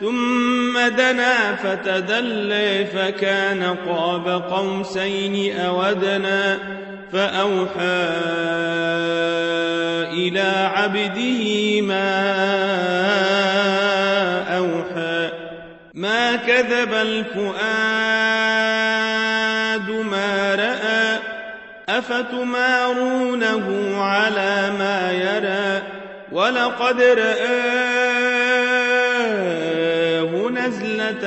ثم دنا فتدلى فكان قاب قوسين أودنا فأوحى إلى عبده ما أوحى. ما كذب الفؤاد ما رأى. أفتمارونه على ما يرى. ولقد رآه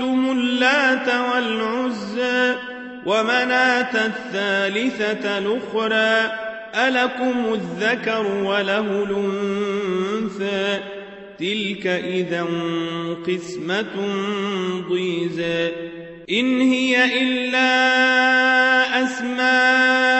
أفرايتم اللات والعزى ومناة الثالثة الأخرى ألكم الذكر وله الأنثى تلك إذا قسمة ضيزى إن هي إلا أسماء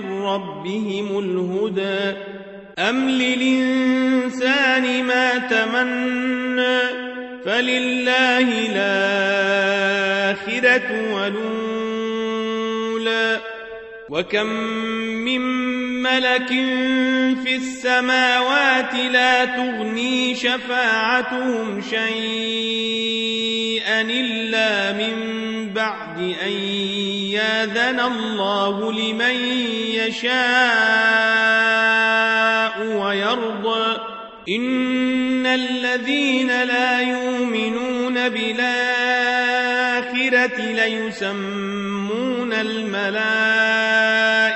من ربهم الهدى أم للإنسان ما تمنى فلله الآخرة والأولى وكم من ملك في السماوات لا تغني شفاعتهم شيئا إلا من بعد أن ياذن الله لمن يشاء ويرضى. إن الذين لا يؤمنون بالآخرة ليسمون الملائكة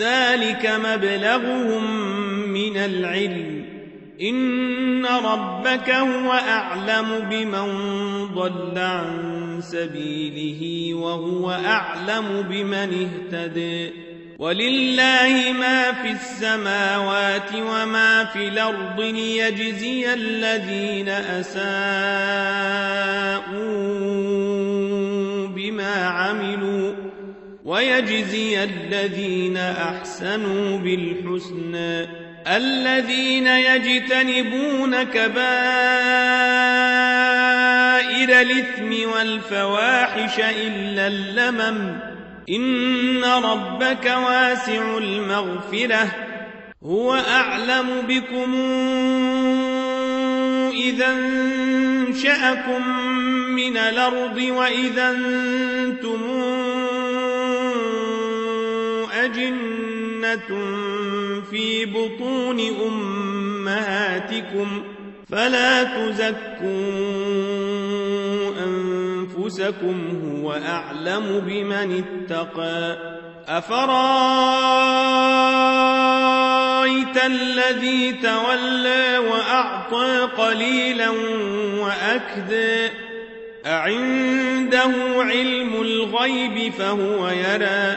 ذلك مبلغهم من العلم. إن ربك هو أعلم بمن ضل عن سبيله وهو أعلم بمن اهتدى. ولله ما في السماوات وما في الأرض ليجزي الذين أساءوا بما عملوا. ويجزي الذين أحسنوا بالحسنى. الذين يجتنبون كبائر الإثم والفواحش إلا اللمم. إن ربك واسع المغفرة. هو أعلم بكم إذا انشأكم من الأرض وإذا أنتم أجنة في بطون أمهاتكم فلا تزكوا أنفسكم هو أعلم بمن اتقى أفرأيتم أرأيت الذي تولى وأعطى قليلا وأكدى أعنده علم الغيب فهو يرى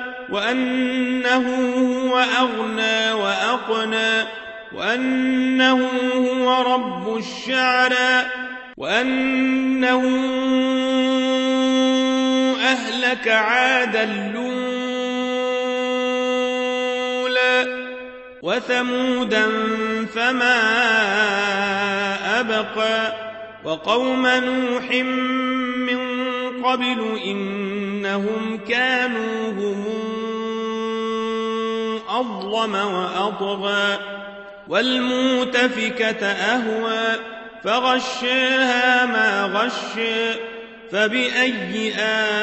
وأنه هو أغنى وأقنى وأنه هو رب الشعرى وأنه أهلك عادا الأولى وثمودا فما أبقى وقوم نوح من قبل إنهم كانوا هم أظلم وأطغى والمؤتفكة أهوى فغشاها ما غشى فبأي آلاء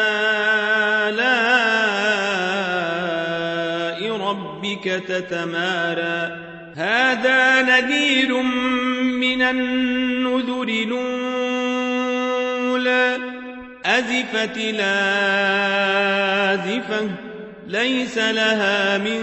ربك تتمارى هذا نذير من النذر الأولى أزفت لازفة ليس لها من